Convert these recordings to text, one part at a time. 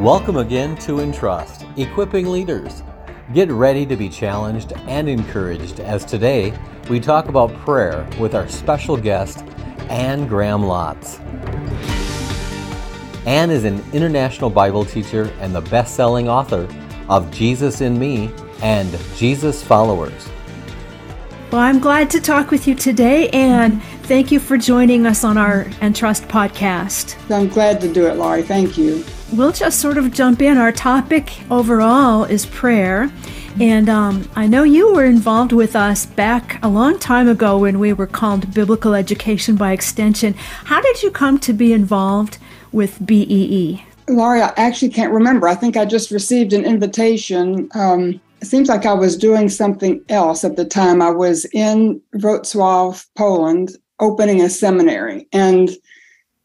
Welcome again to Entrust, equipping leaders. Get ready to be challenged and encouraged as today we talk about prayer with our special guest, Anne Graham Lotz. Anne is an international Bible teacher and the best selling author of Jesus in Me and Jesus Followers. Well, I'm glad to talk with you today, and thank you for joining us on our Entrust podcast. I'm glad to do it, Laurie. Thank you. We'll just sort of jump in. Our topic overall is prayer. And um, I know you were involved with us back a long time ago when we were called Biblical Education by Extension. How did you come to be involved with BEE? Laurie, I actually can't remember. I think I just received an invitation. Um, it seems like I was doing something else at the time. I was in Wrocław, Poland, opening a seminary, and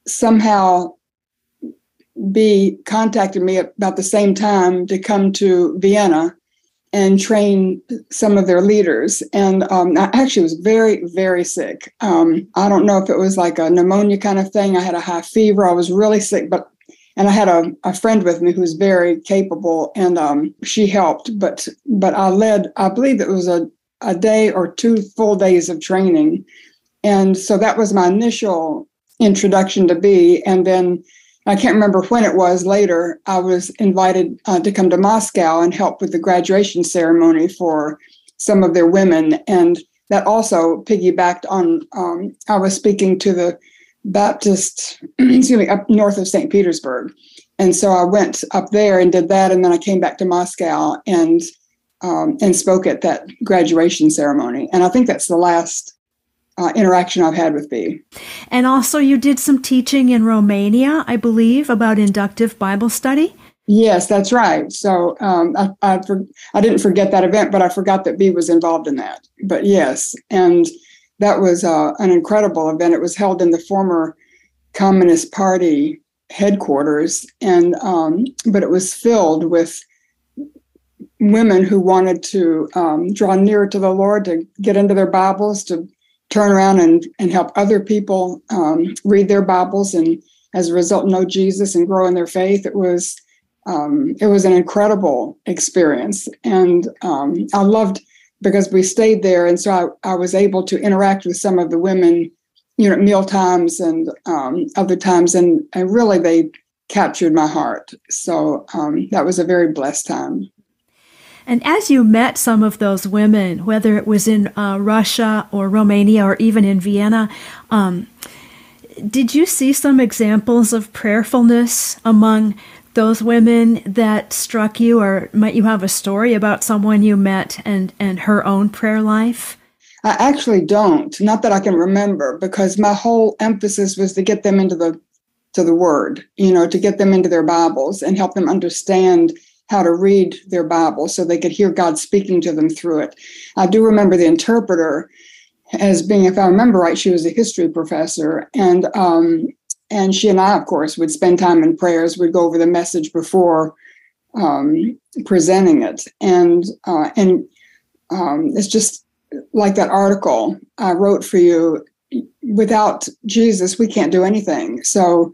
somehow BEE contacted me about the same time to come to Vienna and train some of their leaders. And um, I actually was very, very sick. Um, I don't know if it was like a pneumonia kind of thing. I had a high fever. I was really sick, but and I had a, a friend with me who was very capable, and um, she helped. But but I led, I believe it was a a day or two full days of training, and so that was my initial introduction to BEE. And then I can't remember when it was later. I was invited uh, to come to Moscow and help with the graduation ceremony for some of their women, and that also piggybacked on. Um, I was speaking to the Baptist, excuse me, up north of St. Petersburg. And so I went up there and did that, and then I came back to Moscow and um, and spoke at that graduation ceremony. And I think that's the last uh, interaction I've had with BEE. And also, you did some teaching in Romania, I believe, about inductive Bible study. Yes, that's right. So um, I I, for, I didn't forget that event, but I forgot that BEE was involved in that. But yes, and that was uh, an incredible event. It was held in the former Communist Party headquarters, and um, but it was filled with women who wanted to um, draw nearer to the Lord, to get into their Bibles, to turn around and, and help other people um, read their Bibles, and as a result, know Jesus and grow in their faith. It was um, it was an incredible experience, and um, I loved because we stayed there. And so I, I was able to interact with some of the women, you know, meal times and um, other times. And, and really, they captured my heart. So um, that was a very blessed time. And as you met some of those women, whether it was in uh, Russia or Romania or even in Vienna, um, did you see some examples of prayerfulness among those women that struck you, or might you have a story about someone you met and, and her own prayer life? I actually don't, not that I can remember, because my whole emphasis was to get them into the to the word, you know, to get them into their Bibles and help them understand how to read their Bible so they could hear God speaking to them through it. I do remember the interpreter as being, if I remember right, she was a history professor, and um, and she and I, of course, would spend time in prayers. We'd go over the message before um, presenting it, and uh, and um, it's just like that article I wrote for you. Without Jesus, we can't do anything. So,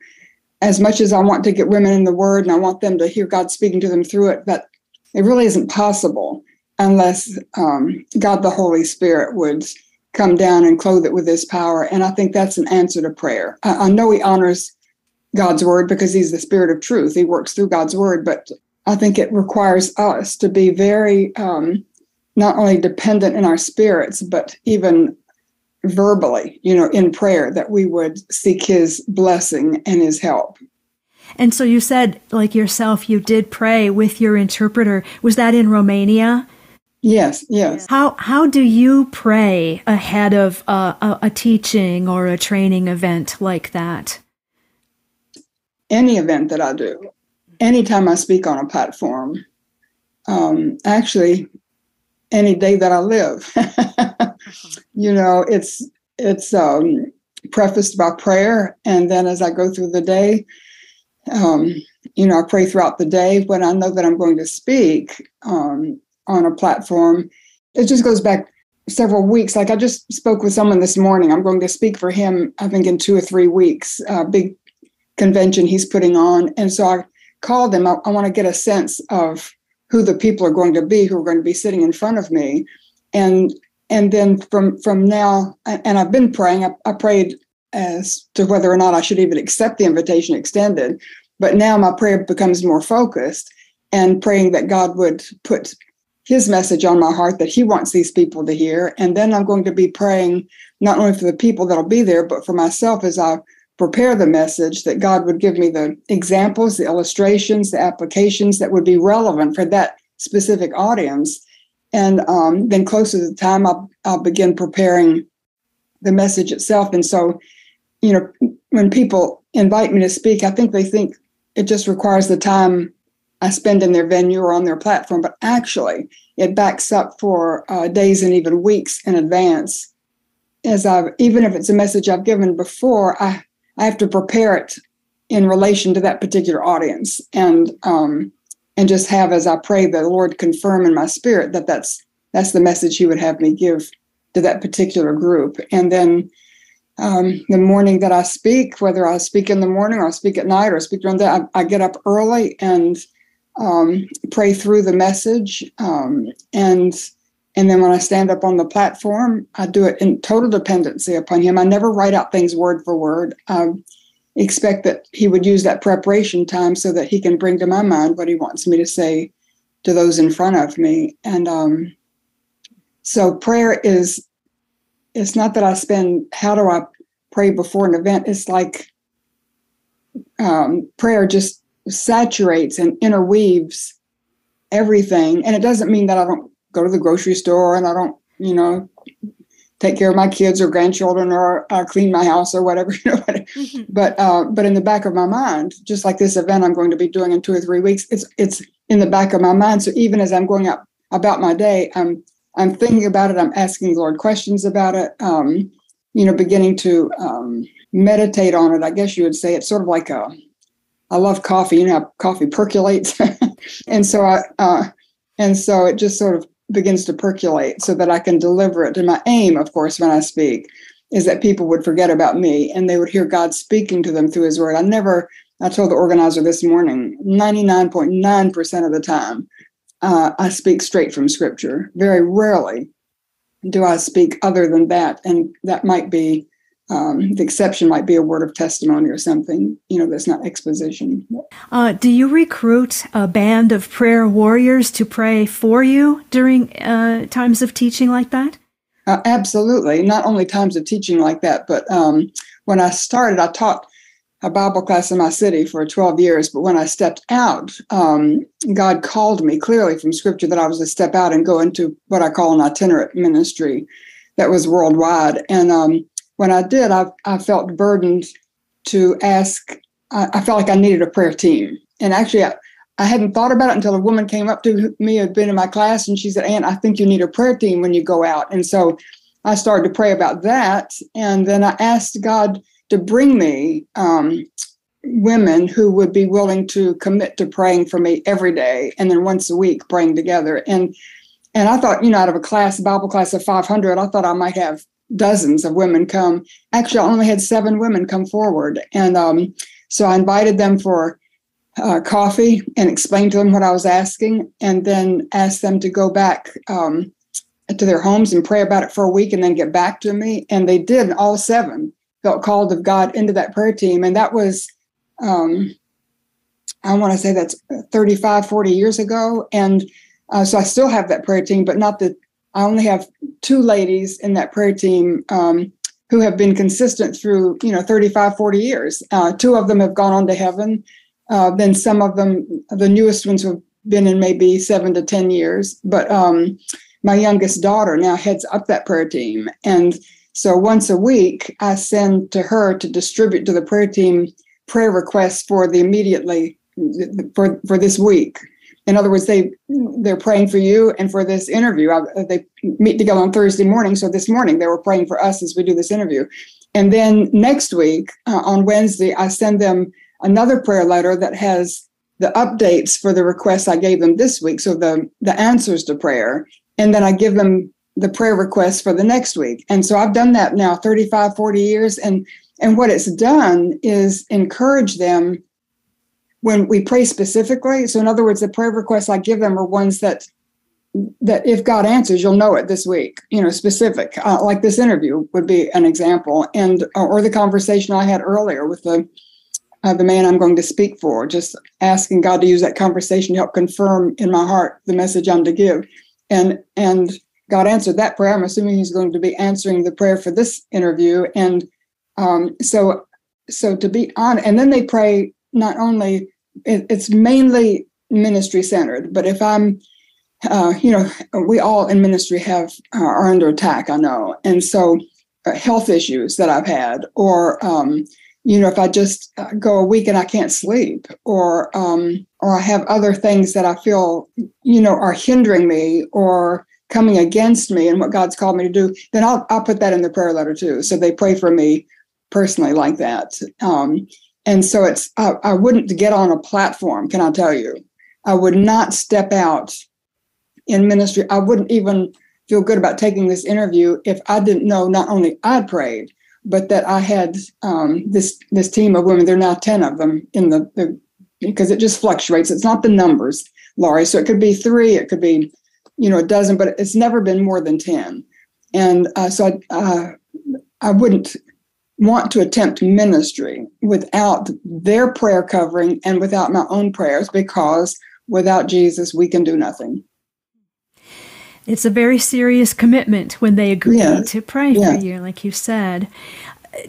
as much as I want to get women in the Word and I want them to hear God speaking to them through it, but it really isn't possible unless um, God, the Holy Spirit, would come down and clothe it with his power. And I think that's an answer to prayer. I, I know he honors God's word because he's the spirit of truth. He works through God's word, but I think it requires us to be very um, not only dependent in our spirits, but even verbally, you know, in prayer, that we would seek his blessing and his help. And so you said, like yourself, you did pray with your interpreter. Was that in Romania? Yes, yes. How how do you pray ahead of a, a, a, teaching or a training event like that? Any event that I do, anytime I speak on a platform, um, actually, any day that I live, you know, it's it's um, prefaced by prayer, and then as I go through the day, um, you know, I pray throughout the day when I know that I'm going to speak. Um, on a platform. It just goes back several weeks. Like I just spoke with someone this morning. I'm going to speak for him, I think, in two or three weeks, a big convention he's putting on. And so I called them, I, I want to get a sense of who the people are going to be who are going to be sitting in front of me. And and then from from now, and I've been praying. I, I prayed as to whether or not I should even accept the invitation extended. But now my prayer becomes more focused and praying that God would put his message on my heart that he wants these people to hear. And then I'm going to be praying not only for the people that'll be there, but for myself as I prepare the message, that God would give me the examples, the illustrations, the applications that would be relevant for that specific audience. And um, then closer to the time, I'll, I'll begin preparing the message itself. And so, you know, when people invite me to speak, I think they think it just requires the time I spend in their venue or on their platform, but actually it backs up for uh, days and even weeks in advance. As I've, even if it's a message I've given before, I, I have to prepare it in relation to that particular audience and, um, and just have, as I pray, the Lord confirm in my spirit that that's, that's the message he would have me give to that particular group. And then um, the morning that I speak, whether I speak in the morning or I speak at night or I speak during the day, I, I get up early and um, pray through the message, um, and and then when I stand up on the platform, I do it in total dependency upon Him. I never write out things word for word. I expect that He would use that preparation time so that He can bring to my mind what He wants me to say to those in front of me. And um, so prayer is it's not that I spend how do I pray before an event. It's like um, prayer just saturates and interweaves everything. And it doesn't mean that I don't go to the grocery store and I don't, you know, take care of my kids or grandchildren or uh, clean my house or whatever. You know, mm-hmm. but uh, but in the back of my mind, just like this event I'm going to be doing in two or three weeks, it's it's in the back of my mind. So even as I'm going out about my day, I'm I'm thinking about it. I'm asking the Lord questions about it. Um, you know, beginning to um, meditate on it. I guess you would say it's sort of like a I love coffee. You know how coffee percolates, and so I uh, and so it just sort of begins to percolate so that I can deliver it. And my aim, of course, when I speak, is that people would forget about me and they would hear God speaking to them through His Word. I never. I told the organizer this morning, 99.9% of the time, uh, I speak straight from Scripture. Very rarely do I speak other than that, and that might be um, the exception might be a word of testimony or something, you know, that's not exposition. Uh, do you recruit a band of prayer warriors to pray for you during uh, times of teaching like that? Uh, absolutely. Not only times of teaching like that, but um, when I started, I taught a Bible class in my city for 12 years. But when I stepped out, um, God called me clearly from scripture that I was to step out and go into what I call an itinerant ministry that was worldwide. And um, when I did, I, I felt burdened to ask. I, I, felt like I needed a prayer team. And actually, I, I hadn't thought about it until a woman came up to me, who had been in my class, and she said, Anne, I think you need a prayer team when you go out. And so I started to pray about that. And then I asked God to bring me um, women who would be willing to commit to praying for me every day and then once a week praying together. And and I thought, you know, out of a class, Bible class of 500, I thought I might have dozens of women come. Actually, I only had seven women come forward. And um, so I invited them for uh, coffee and explained to them what I was asking, and then asked them to go back um, to their homes and pray about it for a week and then get back to me. And they did, all seven felt called of God into that prayer team. And that was, um, I want to say that's 35, 40 years ago. And uh, so I still have that prayer team, but not the I only have two ladies in that prayer team um, who have been consistent through, you know, 35, 40 years. Uh, two of them have gone on to heaven. Uh, then some of them, the newest ones have been in maybe seven to 10 years. But um, my youngest daughter now heads up that prayer team. And so once a week, I send to her to distribute to the prayer team prayer requests for the immediately for for this week in other words, they they're praying for you and for this interview. I, they meet together on Thursday morning, so this morning they were praying for us as we do this interview. And then next week uh, on Wednesday, I send them another prayer letter that has the updates for the requests I gave them this week, so the the answers to prayer, and then I give them the prayer requests for the next week. And so I've done that now 35, 40 years, and and what it's done is encourage them when we pray specifically, so in other words, the prayer requests I give them are ones that that if God answers, you'll know it this week. You know, specific, uh, like this interview would be an example, and or the conversation I had earlier with the uh, the man I'm going to speak for. Just asking God to use that conversation to help confirm in my heart the message I'm to give, and and God answered that prayer. I'm assuming He's going to be answering the prayer for this interview, and um, so so to be on, and then they pray not only it, it's mainly ministry centered, but if I'm uh, you know, we all in ministry have uh, are under attack. I know, and so uh, health issues that I've had, or um, you know, if I just uh, go a week and I can't sleep, or um, or I have other things that I feel, you know, are hindering me or coming against me and what God's called me to do, then I'll I'll put that in the prayer letter too. So they pray for me personally like that. Um, and so it's I, I wouldn't get on a platform. Can I tell you? I would not step out in ministry, I wouldn't even feel good about taking this interview if I didn't know not only I prayed, but that I had um, this this team of women. There are now ten of them in the, the because it just fluctuates. It's not the numbers, Laurie. So it could be three, it could be you know a dozen, but it's never been more than ten. And uh, so I, uh, I wouldn't want to attempt ministry without their prayer covering and without my own prayers because without Jesus we can do nothing. It's a very serious commitment when they agree yes. to pray yes. for you, like you said.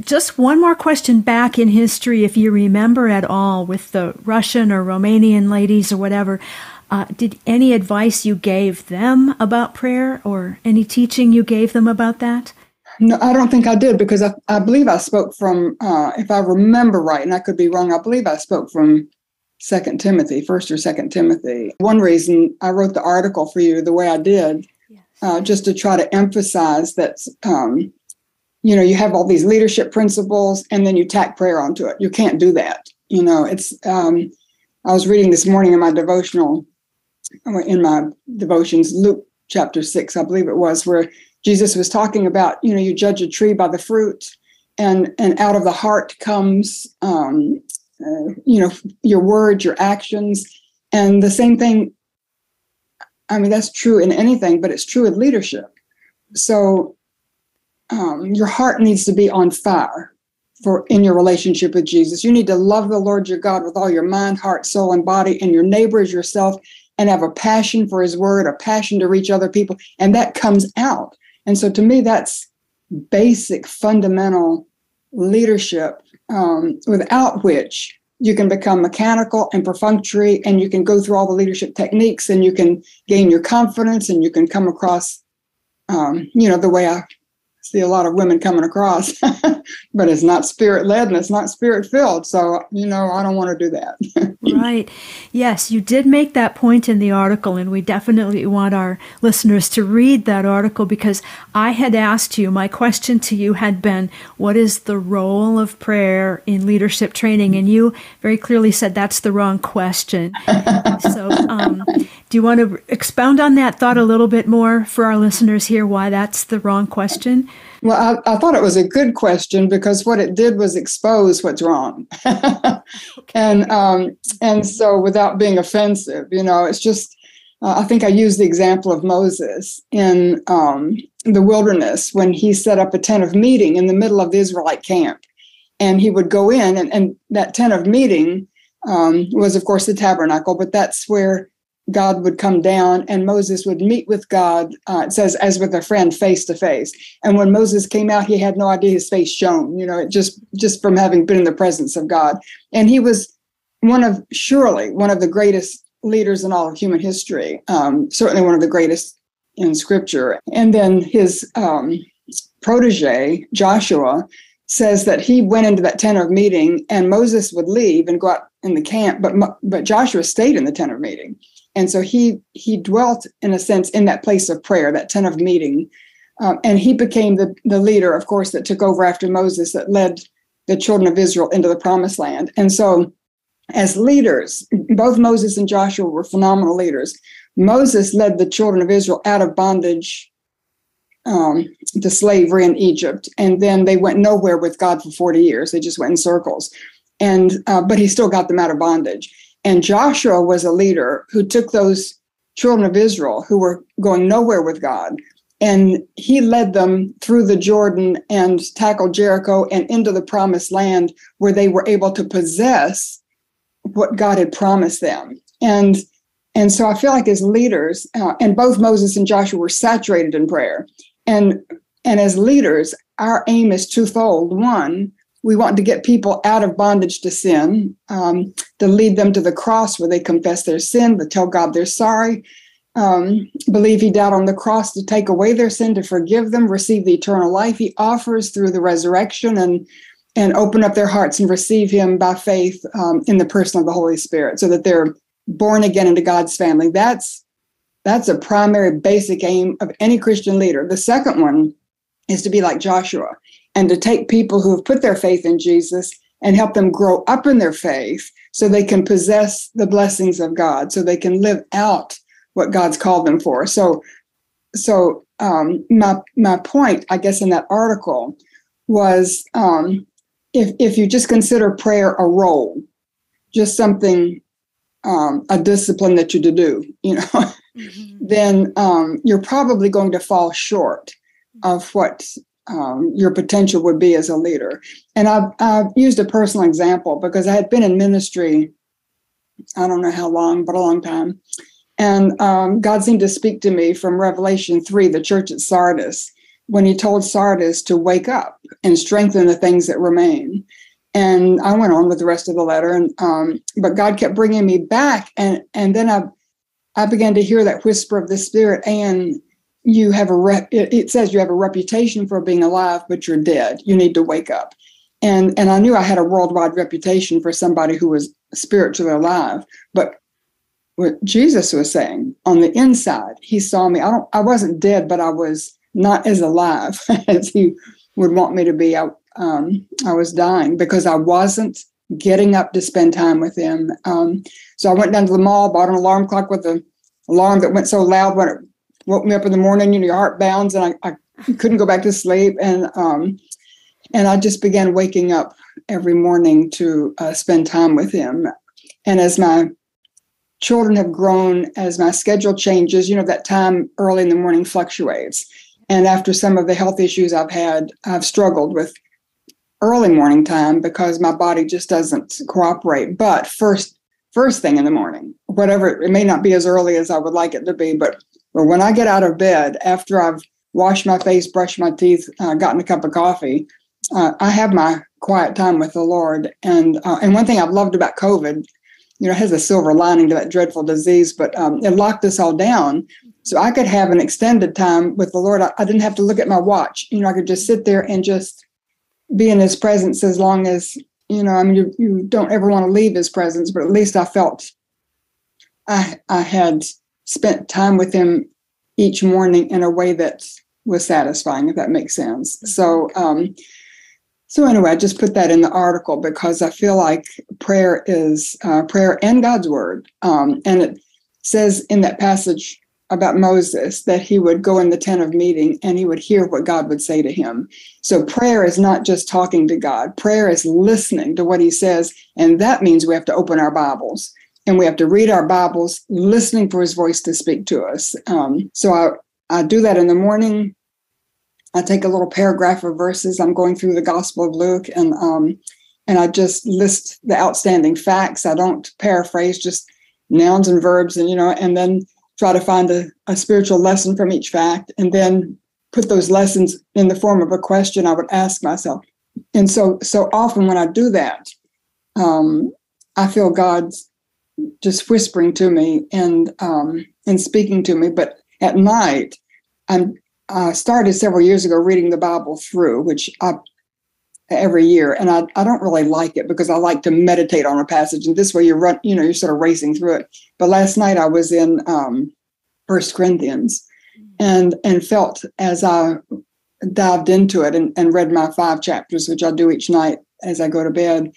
Just one more question back in history, if you remember at all, with the Russian or Romanian ladies or whatever. Uh, did any advice you gave them about prayer or any teaching you gave them about that? No, I don't think I did because I, I believe I spoke from, uh, if I remember right, and I could be wrong, I believe I spoke from Second Timothy, First or Second Timothy. One reason I wrote the article for you the way I did, yes. uh, just to try to emphasize that, um, you know, you have all these leadership principles, and then you tack prayer onto it. You can't do that. You know, it's. Um, I was reading this morning in my devotional, in my devotions, Luke chapter six, I believe it was, where Jesus was talking about, you know, you judge a tree by the fruit, and and out of the heart comes um, uh, you know your words your actions. And the same thing i mean that's true in anything but it's true in leadership. So um, your heart needs to be on fire for in your relationship with jesus. You need to love the lord your god with all your mind heart soul and body and your neighbor as yourself and have a passion for his word a passion to reach other people and that comes out and so to me that's basic fundamental leadership um, without which you can become mechanical and perfunctory and you can go through all the leadership techniques and you can gain your confidence and you can come across um, you know the way i see a lot of women coming across, but it's not spirit led and it's not spirit filled. So, you know, I don't want to do that. right. Yes, you did make that point in the article, and we definitely want our listeners to read that article because I had asked you, my question to you had been, what is the role of prayer in leadership training? And you very clearly said that's the wrong question. so, um, do you want to expound on that thought a little bit more for our listeners here, why that's the wrong question? Well, I, I, thought it was a good question because what it did was expose what's wrong, and um, and so without being offensive, you know, it's just. Uh, I think I used the example of Moses in um, the wilderness when he set up a tent of meeting in the middle of the Israelite camp, and he would go in, and, and that tent of meeting um, was, of course, the tabernacle, but that's where God would come down and Moses would meet with God, uh, it says, as with a friend face to face. And when Moses came out, he had no idea his face shone, you know, it just just from having been in the presence of God. And he was one of surely one of the greatest leaders in all of human history, um, certainly one of the greatest in scripture. And then his um, protege, Joshua, says that he went into that tent of meeting and Moses would leave and go out in the camp, but but Joshua stayed in the tent of meeting. And so he he dwelt in a sense in that place of prayer, that tent of meeting, um, and he became the the leader, of course, that took over after Moses, that led the children of Israel into the promised land. And so, as leaders, both Moses and Joshua were phenomenal leaders. Moses led the children of Israel out of bondage um, to slavery in Egypt, and then they went nowhere with God for forty years. They just went in circles. and uh, but he still got them out of bondage. And Joshua was a leader who took those children of Israel who were going nowhere with God, and he led them through the Jordan and tackled Jericho and into the promised land where they were able to possess what God had promised them. And and so I feel like as leaders, uh, and both Moses and Joshua were saturated in prayer. And and as leaders, our aim is twofold. One, we want to get people out of bondage to sin, um, to lead them to the cross where they confess their sin, to tell God they're sorry, um, believe He died on the cross to take away their sin, to forgive them, receive the eternal life He offers through the resurrection, and and open up their hearts and receive Him by faith um, in the person of the Holy Spirit, so that they're born again into God's family. That's that's a primary basic aim of any Christian leader. The second one is to be like Joshua and to take people who have put their faith in Jesus and help them grow up in their faith so they can possess the blessings of God, so they can live out what God's called them for. So, so um, my my point, I guess, in that article was um, if if you just consider prayer a role, just something, um, a discipline that you to do, you know, mm-hmm. then um, you're probably going to fall short of what um, your potential would be as a leader. And I've, I've used a personal example because I had been in ministry, I don't know how long, but a long time. And um, God seemed to speak to me from Revelation 3, the church at Sardis, when he told Sardis to wake up and strengthen the things that remain. And I went on with the rest of the letter, and um, but God kept bringing me back, and and then I, I began to hear that whisper of the Spirit, and you have a rep it says you have a reputation for being alive but you're dead. You need to wake up. And and i knew i had a worldwide reputation for somebody who was spiritually alive but what jesus was saying on the inside he saw me. I don't i wasn't dead but i was not as alive as he would want me to be. I um, i was dying because i wasn't getting up to spend time with him. Um, so i went down to the mall bought an alarm clock with an alarm that went so loud when it woke me up in the morning, you know, your heart bounds, and I, I couldn't go back to sleep. And um, and I just began waking up every morning to uh, spend time with him. And as my children have grown, as my schedule changes, you know, that time early in the morning fluctuates. And after some of the health issues I've had, I've struggled with early morning time because my body just doesn't cooperate. But first, first thing in the morning, whatever it may not be as early as I would like it to be, but but when I get out of bed after I've washed my face, brushed my teeth, uh, gotten a cup of coffee, uh, I have my quiet time with the Lord. And uh, and one thing I've loved about COVID, you know, has a silver lining to that dreadful disease, but um, it locked us all down. So I could have an extended time with the Lord. I, I didn't have to look at my watch. You know, I could just sit there and just be in His presence as long as you know. I mean, you, you don't ever want to leave His presence, but at least I felt I I had spent time with him each morning in a way that was satisfying, if that makes sense. Mm-hmm. So, um, so anyway, I just put that in the article because I feel like prayer is uh, prayer and God's word, um, and it says in that passage about Moses that he would go in the tent of meeting and he would hear what God would say to him. So prayer is not just talking to God. Prayer is listening to what he says, and that means we have to open our Bibles and we have to read our Bibles, listening for His voice to speak to us. Um, so I, I do that in the morning. I take a little paragraph of verses. I'm going through the Gospel of Luke, and um, and I just list the outstanding facts. I don't paraphrase, just nouns and verbs, and you know, and then try to find a, a spiritual lesson from each fact, and then put those lessons in the form of a question I would ask myself. And so, so often when I do that, um, I feel God's just whispering to me and um, and speaking to me. But at night, I started several years ago reading the Bible through, which I every year, and I, I don't really like it because I like to meditate on a passage, and this way you run, you know, you're sort of racing through it. But last night I was in um, First Corinthians, and and felt as I dived into it and, and read my five chapters, which I do each night as I go to bed,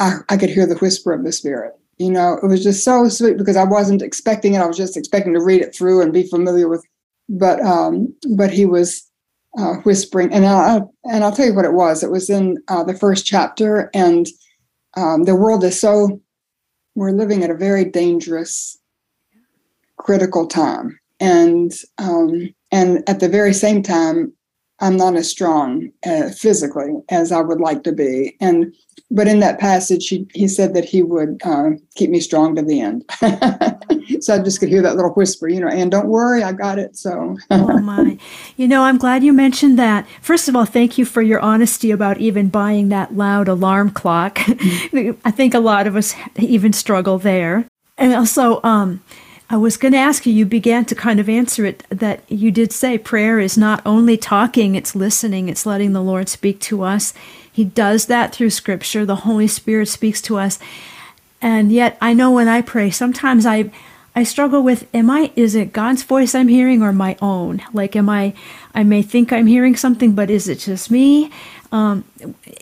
I, I could hear the whisper of the Spirit you know, it was just so sweet because I wasn't expecting it. I was just expecting to read it through and be familiar with, but um, but he was uh, whispering, and I and I'll tell you what it was. It was in uh, the first chapter, and um, the world is so we're living at a very dangerous, critical time, and um, and at the very same time, I'm not as strong uh, physically as I would like to be. And but in that passage, he, he said that he would uh, keep me strong to the end. so I just could hear that little whisper, you know, and don't worry, I got it. So, oh my, you know, I'm glad you mentioned that. First of all, thank you for your honesty about even buying that loud alarm clock. I think a lot of us even struggle there. And also, um, I was going to ask you, you began to kind of answer it that you did say prayer is not only talking, it's listening, it's letting the Lord speak to us. He does that through scripture. The Holy Spirit speaks to us. And yet I know when I pray, sometimes I I struggle with am I is it God's voice I'm hearing or my own? Like am I I may think I'm hearing something, but is it just me? Um,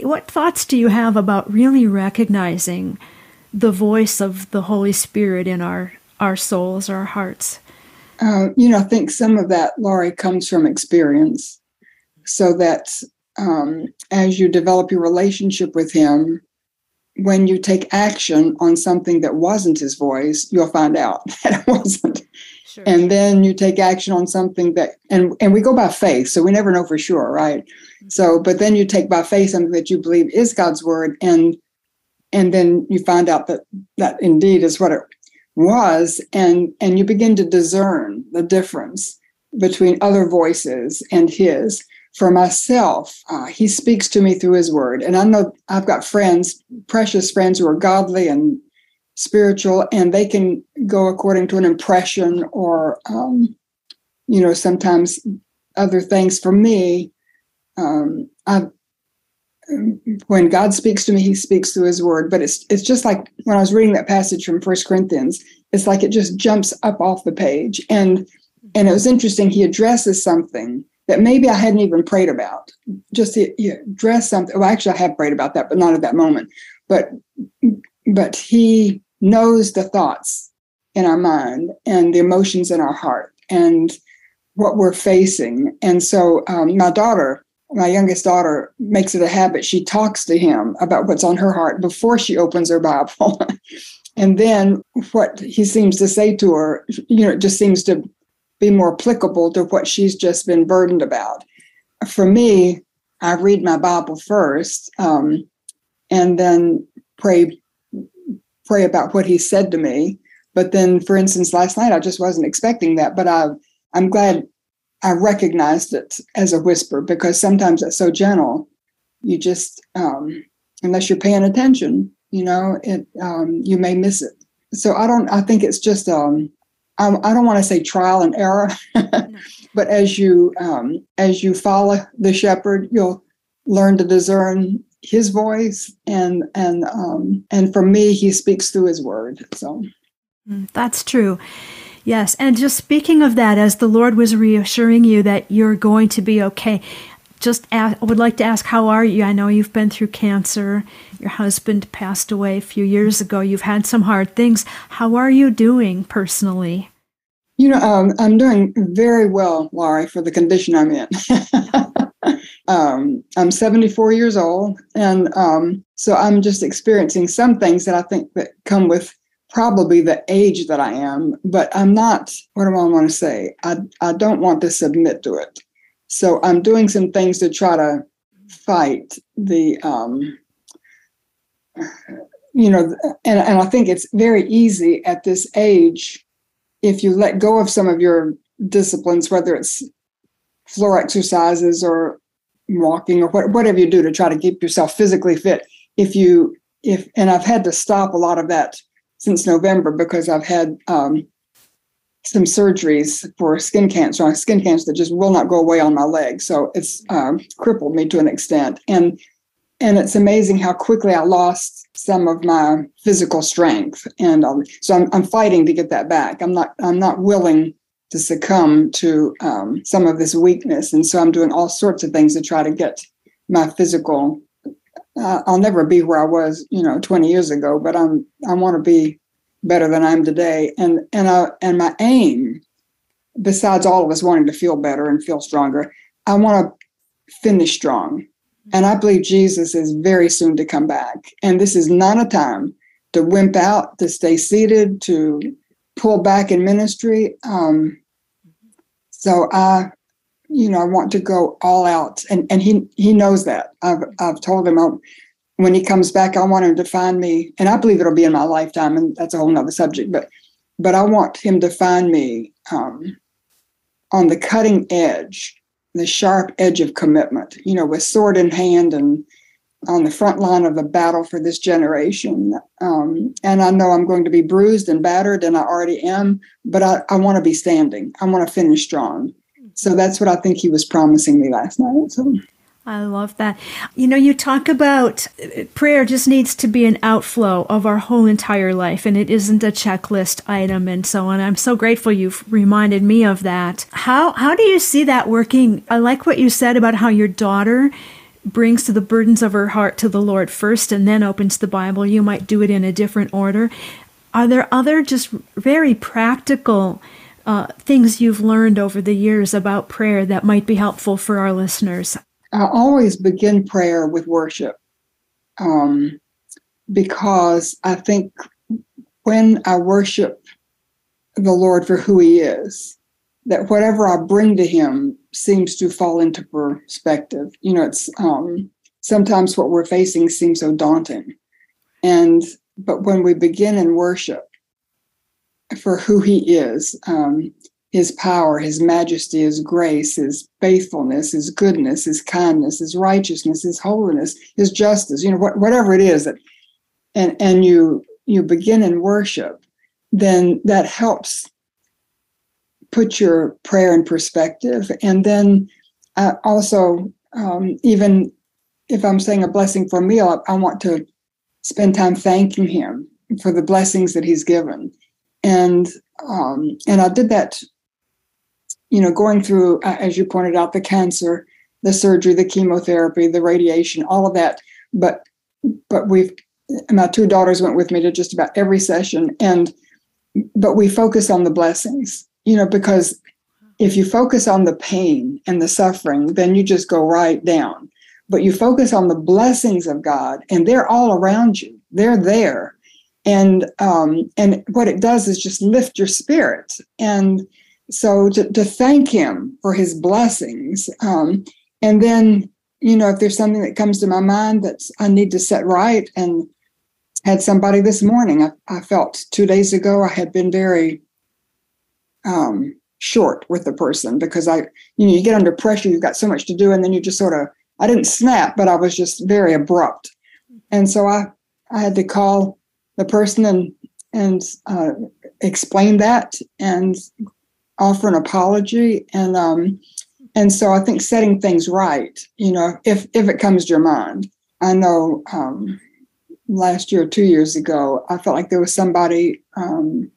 what thoughts do you have about really recognizing the voice of the Holy Spirit in our our souls, our hearts? Uh, you know, I think some of that, Laurie, comes from experience. So that um, as you develop your relationship with Him, when you take action on something that wasn't His voice, you'll find out that it wasn't. Sure. And then you take action on something that, and and we go by faith, so we never know for sure, right? Mm-hmm. So, but then you take by faith something that you believe is God's word, and and then you find out that that indeed is what it was and and you begin to discern the difference between other voices and his for myself uh, he speaks to me through his word and i know i've got friends precious friends who are godly and spiritual and they can go according to an impression or um, you know sometimes other things for me um, i've when God speaks to me, He speaks through His Word. But it's it's just like when I was reading that passage from First Corinthians, it's like it just jumps up off the page. And and it was interesting. He addresses something that maybe I hadn't even prayed about. Just he, he addressed something. Well, actually, I have prayed about that, but not at that moment. But but He knows the thoughts in our mind and the emotions in our heart and what we're facing. And so um, my daughter my youngest daughter makes it a habit. She talks to him about what's on her heart before she opens her Bible. and then what he seems to say to her, you know, it just seems to be more applicable to what she's just been burdened about. For me, I read my Bible first um, and then pray pray about what he said to me. But then, for instance, last night I just wasn't expecting that, but I I'm glad I recognized it as a whisper because sometimes it's so gentle. You just, um, unless you're paying attention, you know, it um, you may miss it. So I don't. I think it's just. Um, I, I don't want to say trial and error, but as you um, as you follow the shepherd, you'll learn to discern his voice and and um, and for me, he speaks through his word. So mm, that's true. Yes, and just speaking of that, as the Lord was reassuring you that you're going to be okay, just ask, I would like to ask, how are you? I know you've been through cancer. Your husband passed away a few years ago. You've had some hard things. How are you doing personally? You know, um, I'm doing very well, Laurie, for the condition I'm in. um, I'm 74 years old, and um, so I'm just experiencing some things that I think that come with probably the age that I am, but I'm not, what do I want to say? I, I don't want to submit to it. So I'm doing some things to try to fight the, um, you know, and, and I think it's very easy at this age if you let go of some of your disciplines, whether it's floor exercises or walking or what, whatever you do to try to keep yourself physically fit. If you, if, and I've had to stop a lot of that since November because I've had um, some surgeries for skin cancer, skin cancer that just will not go away on my leg. So it's um, crippled me to an extent, and and it's amazing how quickly I lost some of my physical strength, and um, so I'm, I'm fighting to get that back. I'm not I'm not willing to succumb to um, some of this weakness, and so I'm doing all sorts of things to try to get my physical uh, I'll never be where I was, you know, 20 years ago, but I'm I want to be better than I'm today. And and I, and my aim, besides all of us wanting to feel better and feel stronger, I want to finish strong. And I believe Jesus is very soon to come back. And this is not a time to wimp out, to stay seated, to pull back in ministry. Um, so I, you know, I want to go all out, and and he he knows that. I've I've told him I'll, when he comes back, I want him to find me, and I believe it'll be in my lifetime, and that's a whole nother subject. But but I want him to find me um, on the cutting edge, the sharp edge of commitment. You know, with sword in hand and on the front line of the battle for this generation. Um, and I know I'm going to be bruised and battered, and I already am, but I, I want to be standing. I want to finish strong. So that's what I think he was promising me last night. So. I love that. You know, you talk about uh, prayer just needs to be an outflow of our whole entire life, and it isn't a checklist item and so on. I'm so grateful you've reminded me of that. How how do you see that working? I like what you said about how your daughter brings to the burdens of her heart to the Lord first and then opens the Bible. You might do it in a different order. Are there other just very practical uh, things you've learned over the years about prayer that might be helpful for our listeners? I always begin prayer with worship um, because I think when I worship the Lord for who He is, that whatever I bring to Him seems to fall into perspective. You know, it's um, sometimes what we're facing seems so daunting. And but when we begin in worship for who he is, um, his power, his majesty, his grace, his faithfulness, his goodness, his kindness, his righteousness, his holiness, his justice, you know, wh- whatever it is that and and you you begin in worship, then that helps put your prayer in perspective. And then uh, also, um, even if I'm saying a blessing for a meal, I, I want to spend time thanking Him for the blessings that He's given. And um, and I did that, you know, going through, as you pointed out, the cancer, the surgery, the chemotherapy, the radiation, all of that. But but we've my two daughters went with me to just about every session, and but we focus on the blessings you know, because if you focus on the pain and the suffering, then you just go right down. But you focus on the blessings of God, and they're all around you. They're there, and um, and what it does is just lift your spirit. And so to, to thank Him for His blessings, um, and then you know if there's something that comes to my mind that I need to set right, and had somebody this morning. I, I felt two days ago I had been very um, short with the person because I, you know, you get under pressure, you've got so much to do, and then you just sort of, I didn't snap, but I was just very abrupt, and so I, I had to call the person and and uh, explain that and offer an apology and um, and so I think setting things right, you know, if if it comes to your mind, I know um, last year, two years ago, I felt like there was somebody um,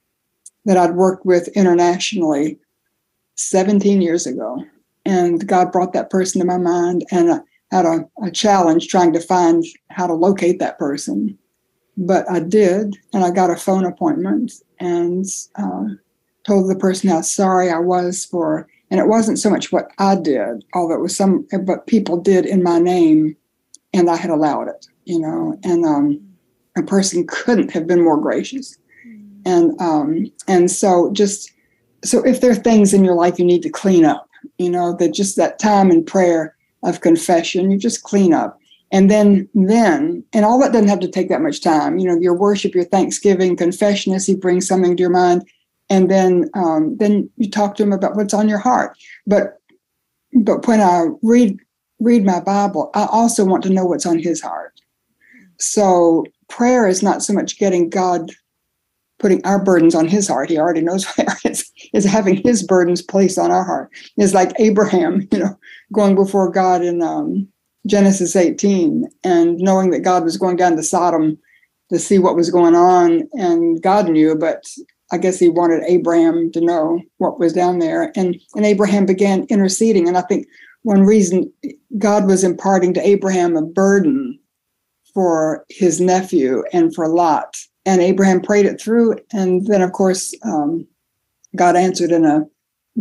that I'd worked with internationally 17 years ago. And God brought that person to my mind, and I had a, a challenge trying to find how to locate that person. But I did, and I got a phone appointment and uh, told the person how sorry I was for. And it wasn't so much what I did, although it was some, but people did in my name, and I had allowed it, you know. And um, a person couldn't have been more gracious and um, and so just so if there are things in your life you need to clean up, you know, that just that time in prayer of confession, you just clean up. And then, then, and all that doesn't have to take that much time. You know, your worship, your thanksgiving, confession as He brings something to your mind, and then, um, then you talk to Him about what's on your heart. But, but when I read read my Bible, I also want to know what's on His heart. So prayer is not so much getting God putting our burdens on his heart. He already knows where it's is having his burdens placed on our heart. It's like Abraham, you know, going before God in um, Genesis 18 and knowing that God was going down to Sodom to see what was going on. And God knew, but I guess he wanted Abraham to know what was down there. And, and Abraham began interceding. And I think one reason God was imparting to Abraham a burden for his nephew and for Lot and Abraham prayed it through. And then, of course, um, God answered in a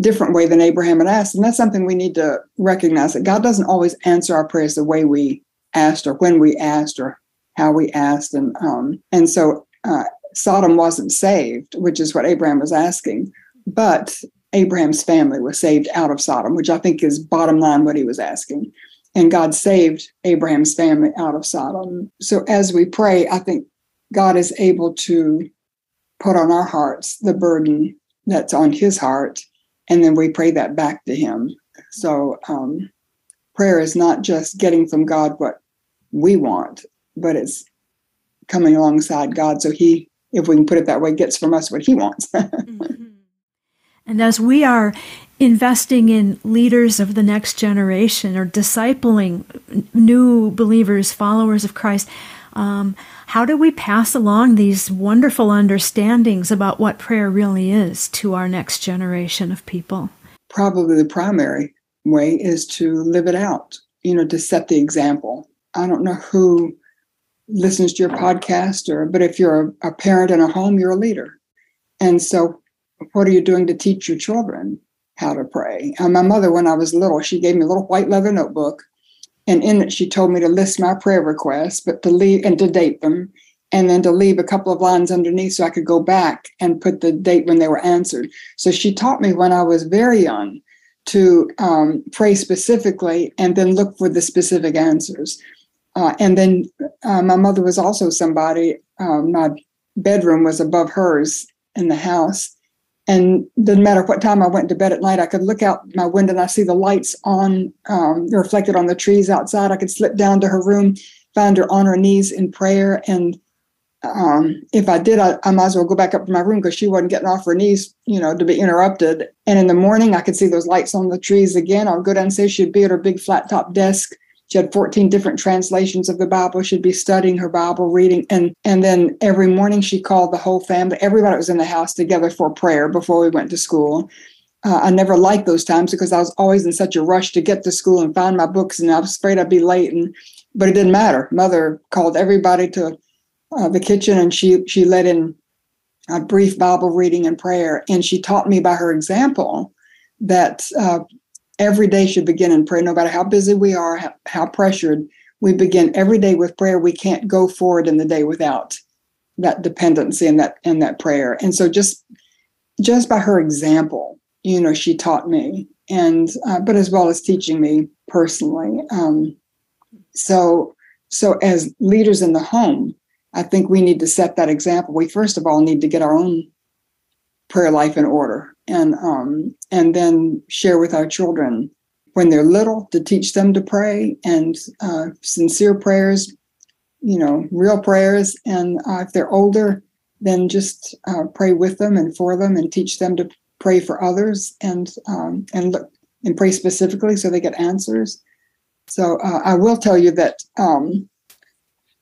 different way than Abraham had asked. And that's something we need to recognize that God doesn't always answer our prayers the way we asked or when we asked or how we asked. And um, and so uh, Sodom wasn't saved, which is what Abraham was asking. But Abraham's family was saved out of Sodom, which I think is bottom line what he was asking. And God saved Abraham's family out of Sodom. So as we pray, I think God is able to put on our hearts the burden that's on his heart. And then we pray that back to him. So um, prayer is not just getting from God what we want, but it's coming alongside God so he, if we can put it that way, gets from us what he wants. mm-hmm. And as we are investing in leaders of the next generation or discipling new believers, followers of Christ, um, how do we pass along these wonderful understandings about what prayer really is to our next generation of people? Probably the primary way is to live it out, you know, to set the example. I don't know who listens to your podcast or but if you're a, a parent in a home, you're a leader. And so what are you doing to teach your children how to pray? Uh, my mother, when I was little, she gave me a little white leather notebook, and in it she told me to list my prayer requests, but to leave and to date them, and then to leave a couple of lines underneath so I could go back and put the date when they were answered. So she taught me when I was very young to um, pray specifically and then look for the specific answers. Uh, and then uh, my mother was also somebody, um, my bedroom was above hers in the house and didn't matter what time I went to bed at night, I could look out my window and I see the lights on, um, reflected on the trees outside. I could slip down to her room, find her on her knees in prayer. And um, if I did, I, I, might as well go back up to my room because she wasn't getting off her knees, you know, to be interrupted. And in the morning, I could see those lights on the trees again. I would go down and say she'd be at her big flat top desk she had 14 different translations of the Bible. She'd be studying her Bible, reading, and and then every morning she called the whole family, everybody was in the house together for prayer before we went to school. Uh, I never liked those times because I was always in such a rush to get to school and find my books, and I was afraid I'd be late. And but it didn't matter. Mother called everybody to uh, the kitchen, and she she led in a brief Bible reading and prayer, and she taught me by her example that uh, every day should begin in prayer, no matter how busy we are, how, how pressured. We begin every day with prayer. We can't go forward in the day without that dependency and that and that prayer. And so just just by her example, you know, she taught me, and uh, but as well as teaching me personally. Um, so so as leaders in the home, I think we need to set that example. We first of all need to get our own prayer life in order and um, and then share with our children. When they're little to teach them to pray and uh, sincere prayers you know real prayers. And uh, if they're older then just uh, pray with them and for them and teach them to pray for others and um, and look and pray specifically so they get answers. So uh, i will tell you that um,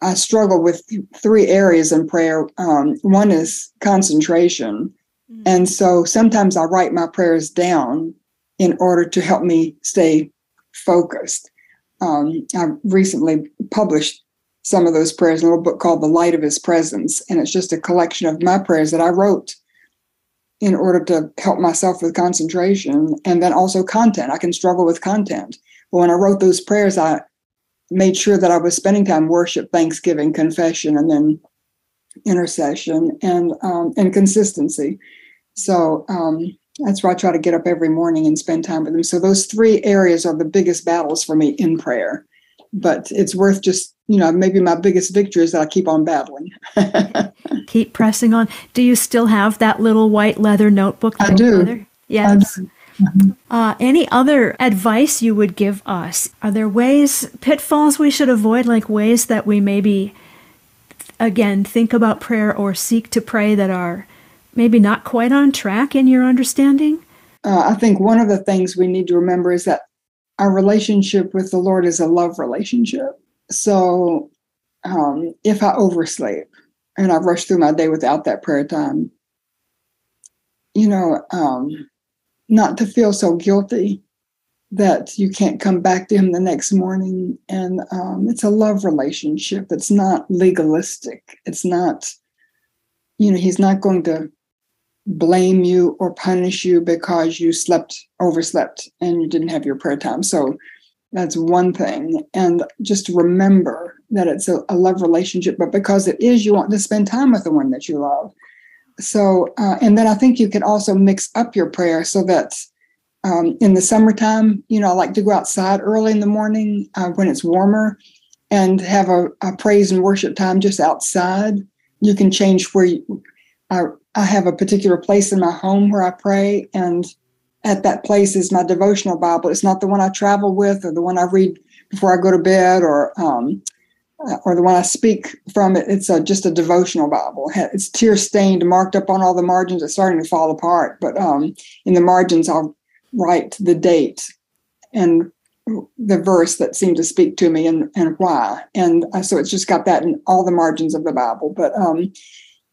i struggle with three areas in prayer. Um, one is concentration Mm-hmm. And so sometimes I write my prayers down in order to help me stay focused. Um, I recently published some of those prayers in a little book called The Light of His Presence. And it's just a collection of my prayers that I wrote in order to help myself with concentration and then also content. I can struggle with content. But when I wrote those prayers, I made sure that I was spending time worship, thanksgiving, confession, and then intercession and um, and consistency. So um, that's why I try to get up every morning and spend time with them. So those three areas are the biggest battles for me in prayer. But it's worth just, you know, maybe my biggest victory is that I keep on battling. keep pressing on. Do you still have that little white leather notebook? I do. Yes. I do. Mm-hmm. Uh, any other advice you would give us? Are there ways, pitfalls we should avoid, like ways that we maybe, again, think about prayer or seek to pray that are maybe not quite on track in your understanding? Uh, I think one of the things we need to remember is that our relationship with the Lord is a love relationship. So um, if I oversleep and I rush through my day without that prayer time, you know, um, not to feel so guilty that you can't come back to him the next morning. And um, it's a love relationship. It's not legalistic. It's not, you know, he's not going to blame you or punish you because you slept overslept and you didn't have your prayer time. So that's one thing. And just remember that it's a, a love relationship but because it is you want to spend time with the one that you love. So uh, and then i think you can also mix up your prayer so that um, in the summertime you know i like to go outside early in the morning uh, when it's warmer and have a, a praise and worship time just outside. You can change where you I, I have a particular place in my home where I pray, and at that place is my devotional Bible. It's not the one I travel with or the one I read before I go to bed or um, uh, or the one I speak from. It's a, just a devotional Bible. It's tear stained, marked up on all the margins. It's starting to fall apart, but um, in the margins I'll write the date and the verse that seemed to speak to me and, and why. And uh, so it's just got that in all the margins of the Bible. But um,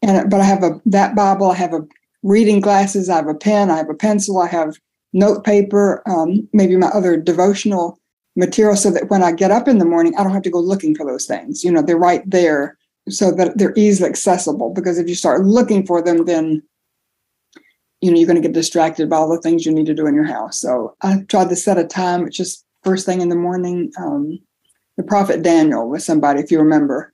and but I have a that Bible. I have a reading glasses. I have a pen. I have a pencil. I have note paper. Um, maybe my other devotional material, so that when I get up in the morning, I don't have to go looking for those things. You know, they're right there, so that they're easily accessible. Because if you start looking for them, then you know you're going to get distracted by all the things you need to do in your house. So I tried to set a time. It's just first thing in the morning. Um, the prophet Daniel was somebody, if you remember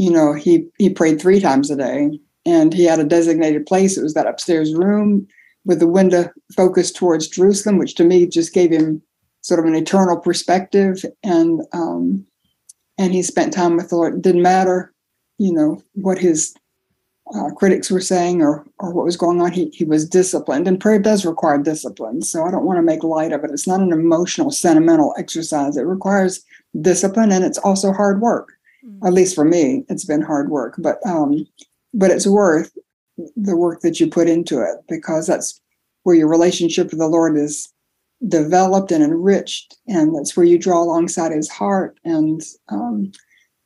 you know, he he prayed three times a day, and he had a designated place. It was that upstairs room with the window focused towards Jerusalem, which to me just gave him sort of an eternal perspective. And um, and he spent time with the Lord. It didn't matter, you know, what his uh, critics were saying or or what was going on. He he was disciplined, and prayer does require discipline. So I don't want to make light of it. It's not an emotional, sentimental exercise. It requires discipline, and it's also hard work. At least for me, it's been hard work, but um, but it's worth the work that you put into it because that's where your relationship with the Lord is developed and enriched, and that's where you draw alongside His heart, and um,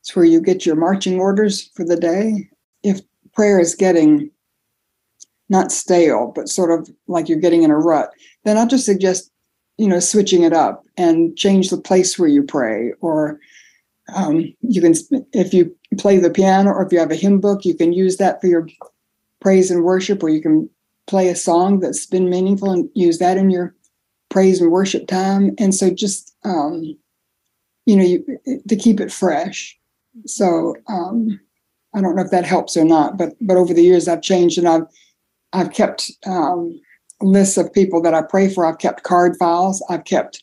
it's where you get your marching orders for the day. If prayer is getting not stale, but sort of like you're getting in a rut, then I'll just suggest, you know, switching it up and change the place where you pray or um, you can, if you play the piano or if you have a hymn book, you can use that for your praise and worship, or you can play a song that's been meaningful and use that in your praise and worship time. And so just, um, you know, you, to keep it fresh. So um, I don't know if that helps or not, but but over the years I've changed and I've I've kept um, lists of people that I pray for. I've kept card files. I've kept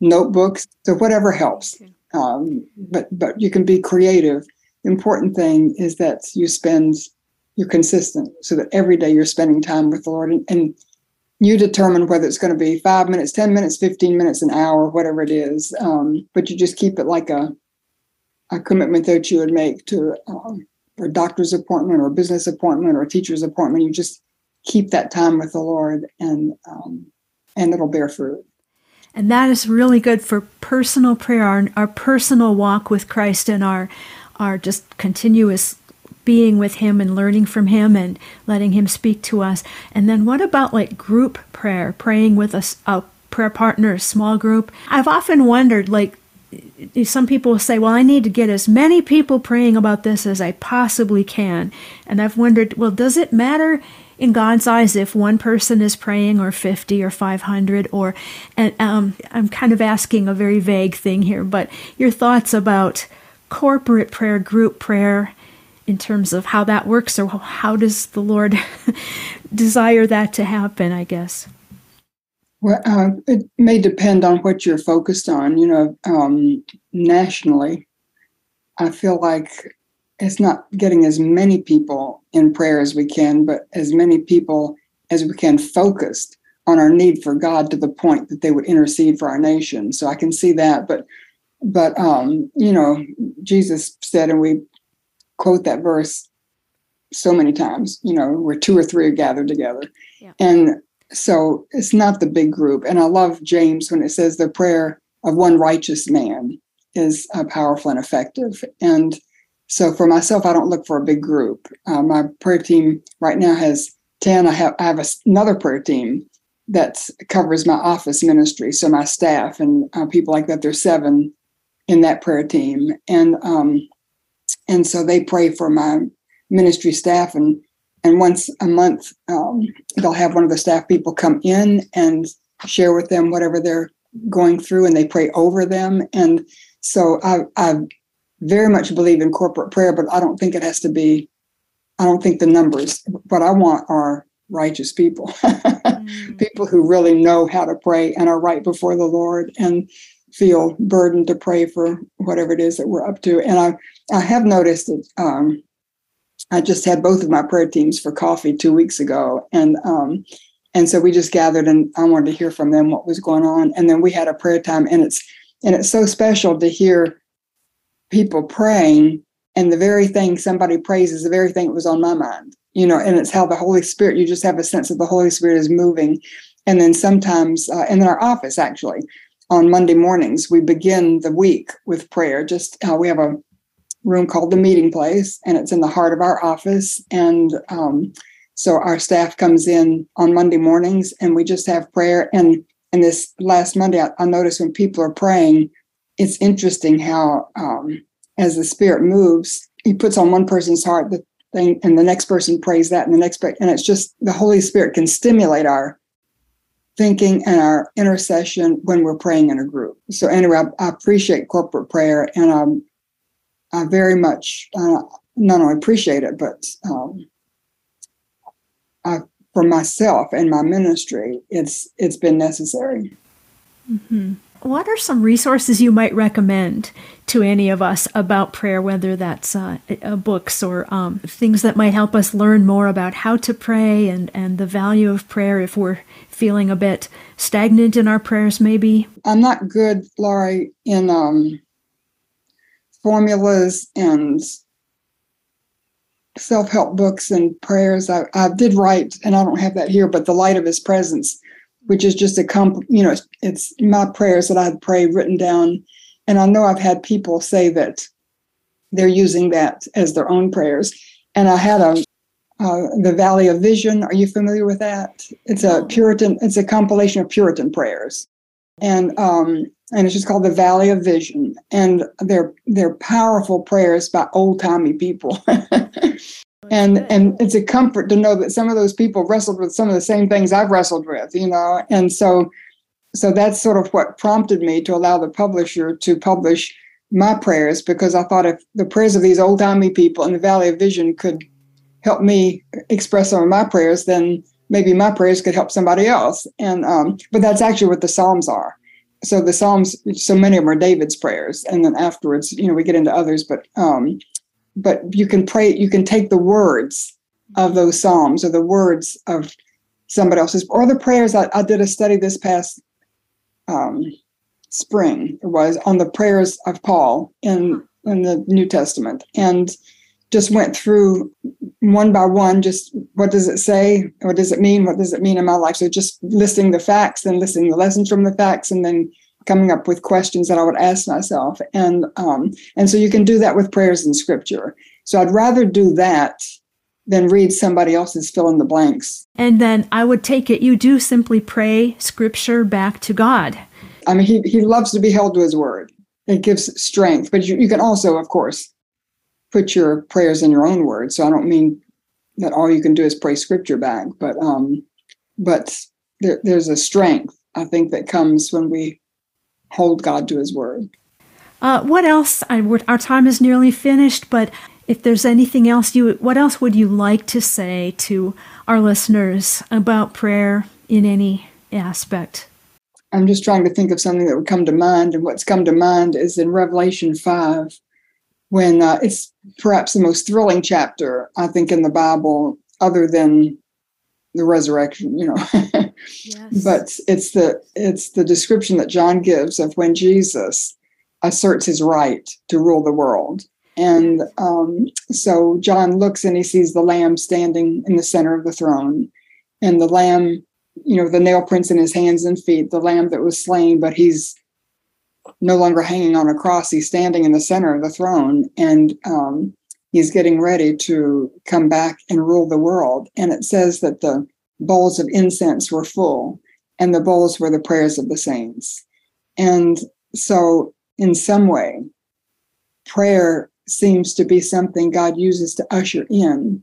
notebooks. So whatever helps. Okay um, but but you can be creative. Important thing is that you spend you're consistent, so that every day you're spending time with the Lord, and, and you determine whether it's going to be five minutes, ten minutes, fifteen minutes, an hour, whatever it is. Um, but you just keep it like a a commitment that you would make to um, a doctor's appointment or a business appointment or a teacher's appointment. You just keep that time with the Lord, and um, and it'll bear fruit. And that is really good for personal prayer, our, our personal walk with Christ and our, our just continuous being with Him and learning from Him and letting Him speak to us. And then what about like group prayer, praying with a, a prayer partner, a small group? I've often wondered, like, some people say, well, I need to get as many people praying about this as I possibly can. And I've wondered, well, does it matter in God's eyes if one person is praying or 50 or 500 or and um, I'm kind of asking a very vague thing here but your thoughts about corporate prayer group prayer in terms of how that works or how does the Lord desire that to happen I guess? Well uh, it may depend on what you're focused on you know um, nationally. I feel like it's not getting as many people in prayer as we can, but as many people as we can focused on our need for God to the point that they would intercede for our nation. So I can see that, but but um, you know, Jesus said, and we quote that verse so many times, you know, where two or three are gathered together. Yeah. And so it's not the big group. And I love James when it says the prayer of one righteous man is uh, powerful and effective. And so for myself, I don't look for a big group. Uh, my prayer team right now has 10. I have, I have a, another prayer team that covers my office ministry. So my staff and uh, people like that, there's seven in that prayer team. And, um, and so they pray for my ministry staff and and once a month, um, they'll have one of the staff people come in and share with them whatever they're going through, and they pray over them. And so I, I very much believe in corporate prayer, but I don't think it has to be. I don't think the numbers. What I want are righteous people, mm. people who really know how to pray and are right before the Lord and feel burdened to pray for whatever it is that we're up to. And I, I have noticed that um, I just had both of my prayer teams for coffee two weeks ago, and um, and so we just gathered, and I wanted to hear from them what was going on, and then we had a prayer time, and it's and it's so special to hear people praying, and the very thing somebody prays is the very thing that was on my mind, you know, and it's how the Holy Spirit. You just have a sense that the Holy Spirit is moving, and then sometimes, uh, in our office actually, on Monday mornings we begin the week with prayer. Just uh, we have a room called the meeting place, and it's in the heart of our office. And um, so our staff comes in on Monday mornings, and we just have prayer. And and this last Monday, I, I noticed when people are praying, it's interesting how um, as the Spirit moves, He puts on one person's heart the thing, and the next person prays that, and the next, and it's just the Holy Spirit can stimulate our thinking and our intercession when we're praying in a group. So anyway, I, I appreciate corporate prayer, and um, I very much uh, not only appreciate it, but um, I, for myself and my ministry, it's it's been necessary. Mm-hmm. What are some resources you might recommend to any of us about prayer, whether that's uh, uh, books or um, things that might help us learn more about how to pray and, and the value of prayer if we're feeling a bit stagnant in our prayers, maybe? I'm not good, Laurie, in um, formulas and self-help books and prayers. I, I did write, and I don't have that here, but the light of His presence, which is just a comp. You know, it's, it's my prayers that I'd pray written down, and I know I've had people say that they're using that as their own prayers. And I had a uh, the Valley of Vision. Are you familiar with that? It's a Puritan. It's a compilation of Puritan prayers, and um, and it's just called the Valley of Vision. And they're they're powerful prayers by old timey people. and and it's a comfort to know that some of those people wrestled with some of the same things I've wrestled with, you know. And so so that's sort of what prompted me to allow the publisher to publish my prayers because I thought if the prayers of these old timey people in the Valley of Vision could help me express some of my prayers, then maybe my prayers could help somebody else. And um, but that's actually what the Psalms are so the psalms so many of them are david's prayers and then afterwards you know we get into others but um but you can pray you can take the words of those psalms or the words of somebody else's or the prayers i, I did a study this past um spring. It was on the prayers of paul in in the new testament and just went through one by one just what does it say? What does it mean? What does it mean in my life? So just listing the facts and listing the lessons from the facts and then coming up with questions that i would ask myself. And um, and so you can do that with prayers in scripture. So i'd rather do that than read somebody else's fill in the blanks. And then i would take it you do simply pray scripture back to god. I mean he, he loves to be held to his word. It gives strength but you, you can also of course put your prayers in your own words. So I don't mean that all you can do is pray scripture back, but um, but there, there's a strength I think that comes when we hold God to His word. Uh, what else? I, our time is nearly finished, but if there's anything else you, what else would you like to say to our listeners about prayer in any aspect? I'm just trying to think of something that would come to mind, and what's come to mind is in Revelation five when uh, it's perhaps the most thrilling chapter I think in the Bible, other than the resurrection. You know, yes. but it's the it's the description that John gives of when Jesus asserts his right to rule the world. And um, so John looks and he sees the lamb standing in the center of the throne, and the lamb, you know, the nail prints in his hands and feet, the lamb that was slain, but he's no longer hanging on a cross. He's standing in the center of the throne and um, he's getting ready to come back and rule the world. And it says that the bowls of incense were full and the bowls were the prayers of the saints. And so, in some way, prayer seems to be something God uses to usher in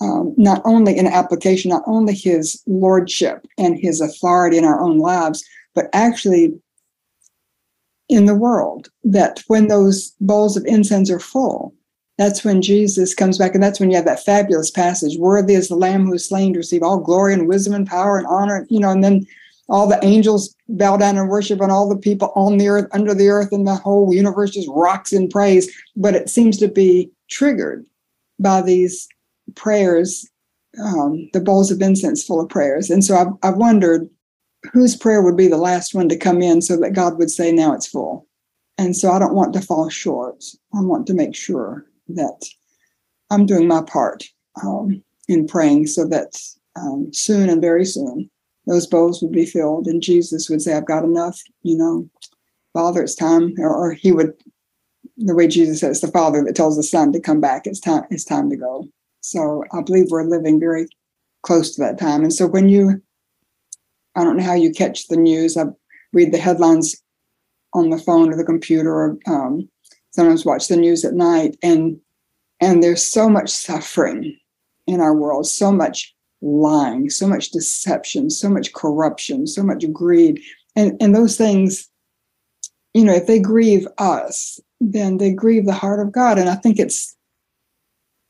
um, not only in application, not only his lordship and his authority in our own lives, but actually in the world. That when those bowls of incense are full, that's when Jesus comes back, and that's when you have that fabulous passage: "Worthy is the Lamb who is slain to receive all glory and wisdom and power and honor." You know, and then all the angels bow down and worship, and all the people on the earth, under the earth, and the whole universe just rocks in praise. But it seems to be triggered by these prayers, um, the bowls of incense full of prayers. And so I've, I've wondered whose prayer would be the last one to come in so that God would say, now it's full. And so I don't want to fall short. I want to make sure that I'm doing my part um, in praying so that um, soon and very soon those bowls would be filled and Jesus would say, I've got enough, you know, Father, it's time. Or, or he would, the way Jesus says, the Father that tells the Son to come back, it's time, it's time to go. So I believe we're living very close to that time. And so when you, I don't know how you catch the news. I read the headlines on the phone or the computer, or um, sometimes watch the news at night, and and there's so much suffering in our world, so much lying, so much deception, so much corruption, so much greed, and and those things, you know, if they grieve us, then they grieve the heart of God. And I think it's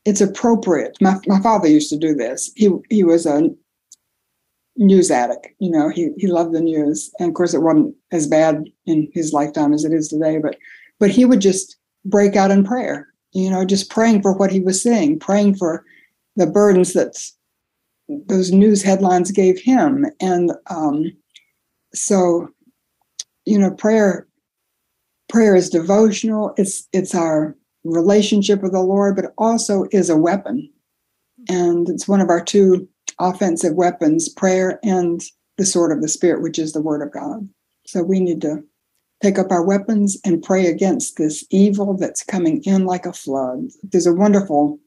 it's appropriate. My my father used to do this. He he was a news addict. You know, he he loved the news, and of course, it wasn't as bad in his lifetime as it is today. But but he would just break out in prayer. You know, just praying for what he was seeing, praying for the burdens that those news headlines gave him, and um, so you know, prayer prayer is devotional. It's it's our relationship with the Lord, but also is a weapon. And it's one of our two offensive weapons prayer and the sword of the Spirit, which is the Word of God. So we need to take up our weapons and pray against this evil that's coming in like a flood. There's a wonderful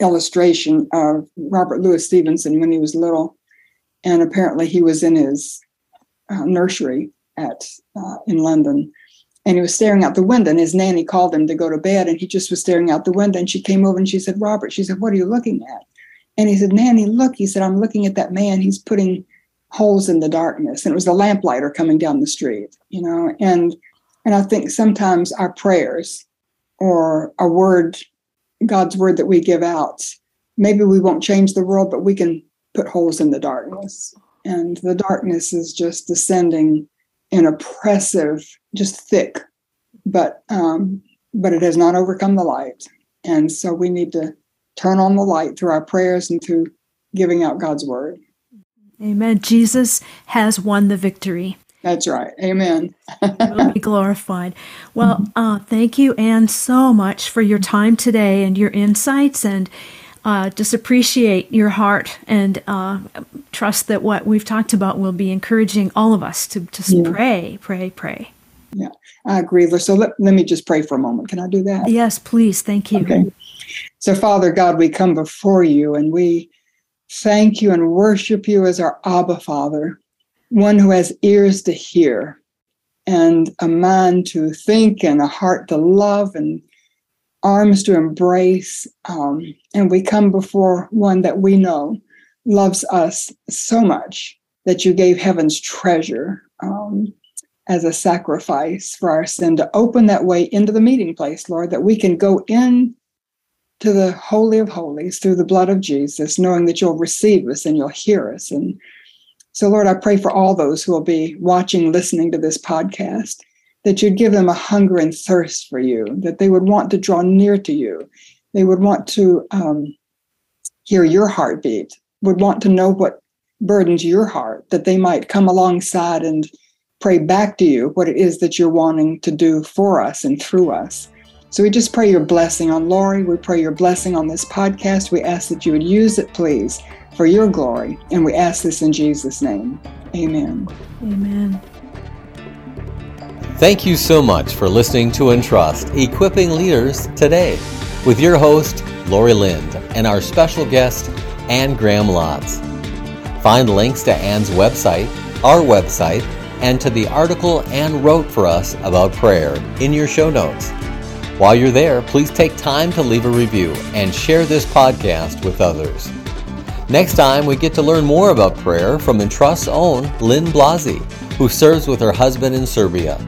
illustration of Robert Louis Stevenson when he was little, and apparently he was in his uh, nursery at uh, in London, and he was staring out the window and his nanny called him to go to bed and he just was staring out the window and she came over and she said robert she said what are you looking at and he said nanny look he said i'm looking at that man he's putting holes in the darkness and it was the lamplighter coming down the street you know and and i think sometimes our prayers or a word god's word that we give out maybe we won't change the world but we can put holes in the darkness and the darkness is just descending and oppressive, just thick, but um, but it has not overcome the light. And so we need to turn on the light through our prayers and through giving out God's word. Amen. Jesus has won the victory. That's right. Amen. will be glorified. Well, uh, thank you, Anne, so much for your time today and your insights and uh, just appreciate your heart and uh, trust that what we've talked about will be encouraging all of us to just yeah. pray, pray, pray. Yeah, I agree. So let, let me just pray for a moment. Can I do that? Yes, please. Thank you. Okay. So, Father God, we come before you and we thank you and worship you as our Abba Father, one who has ears to hear and a mind to think and a heart to love and arms to embrace. Um, and we come before one that we know loves us so much that you gave heaven's treasure um, as a sacrifice for our sin to open that way into the meeting place, Lord, that we can go in to the Holy of Holies through the blood of Jesus, knowing that you'll receive us and you'll hear us. And so, Lord, I pray for all those who will be watching, listening to this podcast, that you'd give them a hunger and thirst for you, that they would want to draw near to you. They would want to um, hear your heartbeat, would want to know what burdens your heart, that they might come alongside and pray back to you what it is that you're wanting to do for us and through us. So we just pray your blessing on Laurie. We pray your blessing on this podcast. We ask that you would use it, please, for your glory. And we ask this in Jesus' name. Amen. Amen. Thank you so much for listening to Entrust Equipping Leaders today with your host, Laurie Lind, and our special guest, Anne Graham Lotz. Find links to Anne's website, our website, and to the article Anne wrote for us about prayer in your show notes. While you're there, please take time to leave a review and share this podcast with others. Next time, we get to learn more about prayer from Entrust's own Lynn Blasi, who serves with her husband in Serbia.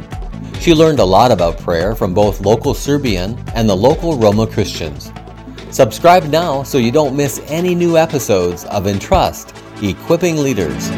She learned a lot about prayer from both local Serbian and the local Roma Christians. Subscribe now so you don't miss any new episodes of Entrust Equipping Leaders.